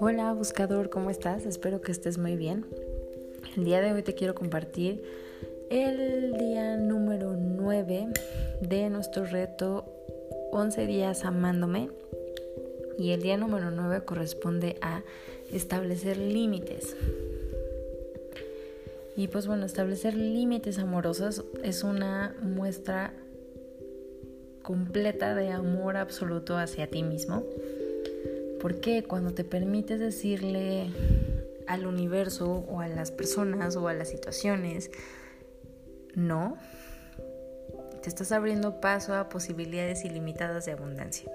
Hola buscador, ¿cómo estás? Espero que estés muy bien. El día de hoy te quiero compartir el día número 9 de nuestro reto 11 días amándome. Y el día número 9 corresponde a establecer límites. Y pues bueno, establecer límites amorosos es una muestra completa de amor absoluto hacia ti mismo. Porque cuando te permites decirle al universo o a las personas o a las situaciones no, te estás abriendo paso a posibilidades ilimitadas de abundancia.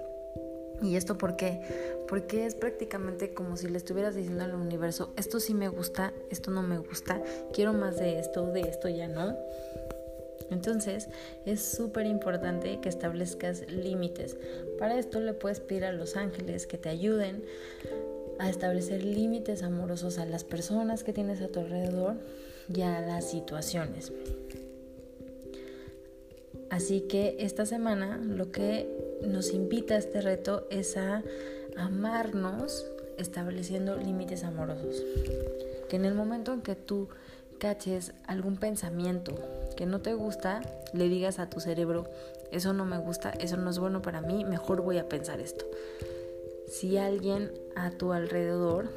¿Y esto por qué? Porque es prácticamente como si le estuvieras diciendo al universo, esto sí me gusta, esto no me gusta, quiero más de esto, de esto ya no. Entonces es súper importante que establezcas límites. Para esto le puedes pedir a los ángeles que te ayuden a establecer límites amorosos a las personas que tienes a tu alrededor y a las situaciones. Así que esta semana lo que nos invita a este reto es a amarnos estableciendo límites amorosos. Que en el momento en que tú caches algún pensamiento que no te gusta, le digas a tu cerebro, eso no me gusta, eso no es bueno para mí, mejor voy a pensar esto. Si alguien a tu alrededor,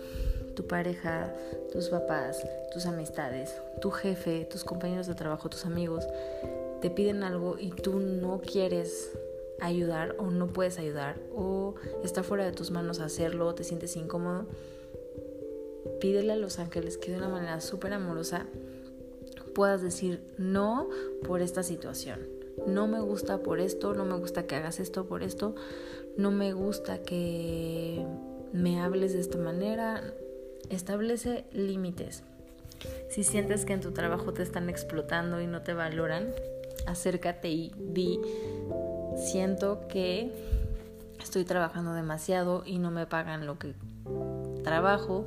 tu pareja, tus papás, tus amistades, tu jefe, tus compañeros de trabajo, tus amigos, te piden algo y tú no quieres ayudar o no puedes ayudar o está fuera de tus manos hacerlo te sientes incómodo, pídele a los ángeles que de una manera súper amorosa puedas decir no por esta situación. No me gusta por esto, no me gusta que hagas esto por esto, no me gusta que me hables de esta manera. Establece límites. Si sientes que en tu trabajo te están explotando y no te valoran, acércate y di, siento que estoy trabajando demasiado y no me pagan lo que trabajo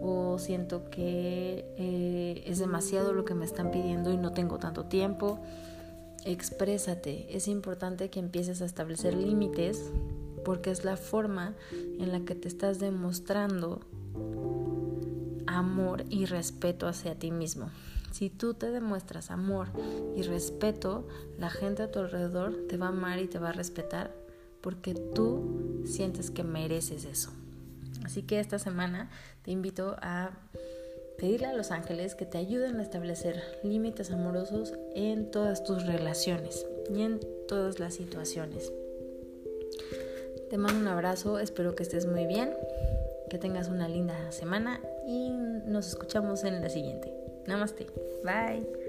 o siento que eh, es demasiado lo que me están pidiendo y no tengo tanto tiempo. Exprésate, es importante que empieces a establecer límites porque es la forma en la que te estás demostrando amor y respeto hacia ti mismo. Si tú te demuestras amor y respeto, la gente a tu alrededor te va a amar y te va a respetar porque tú sientes que mereces eso. Así que esta semana te invito a pedirle a los ángeles que te ayuden a establecer límites amorosos en todas tus relaciones y en todas las situaciones. Te mando un abrazo, espero que estés muy bien, que tengas una linda semana y nos escuchamos en la siguiente. Namaste. Bye.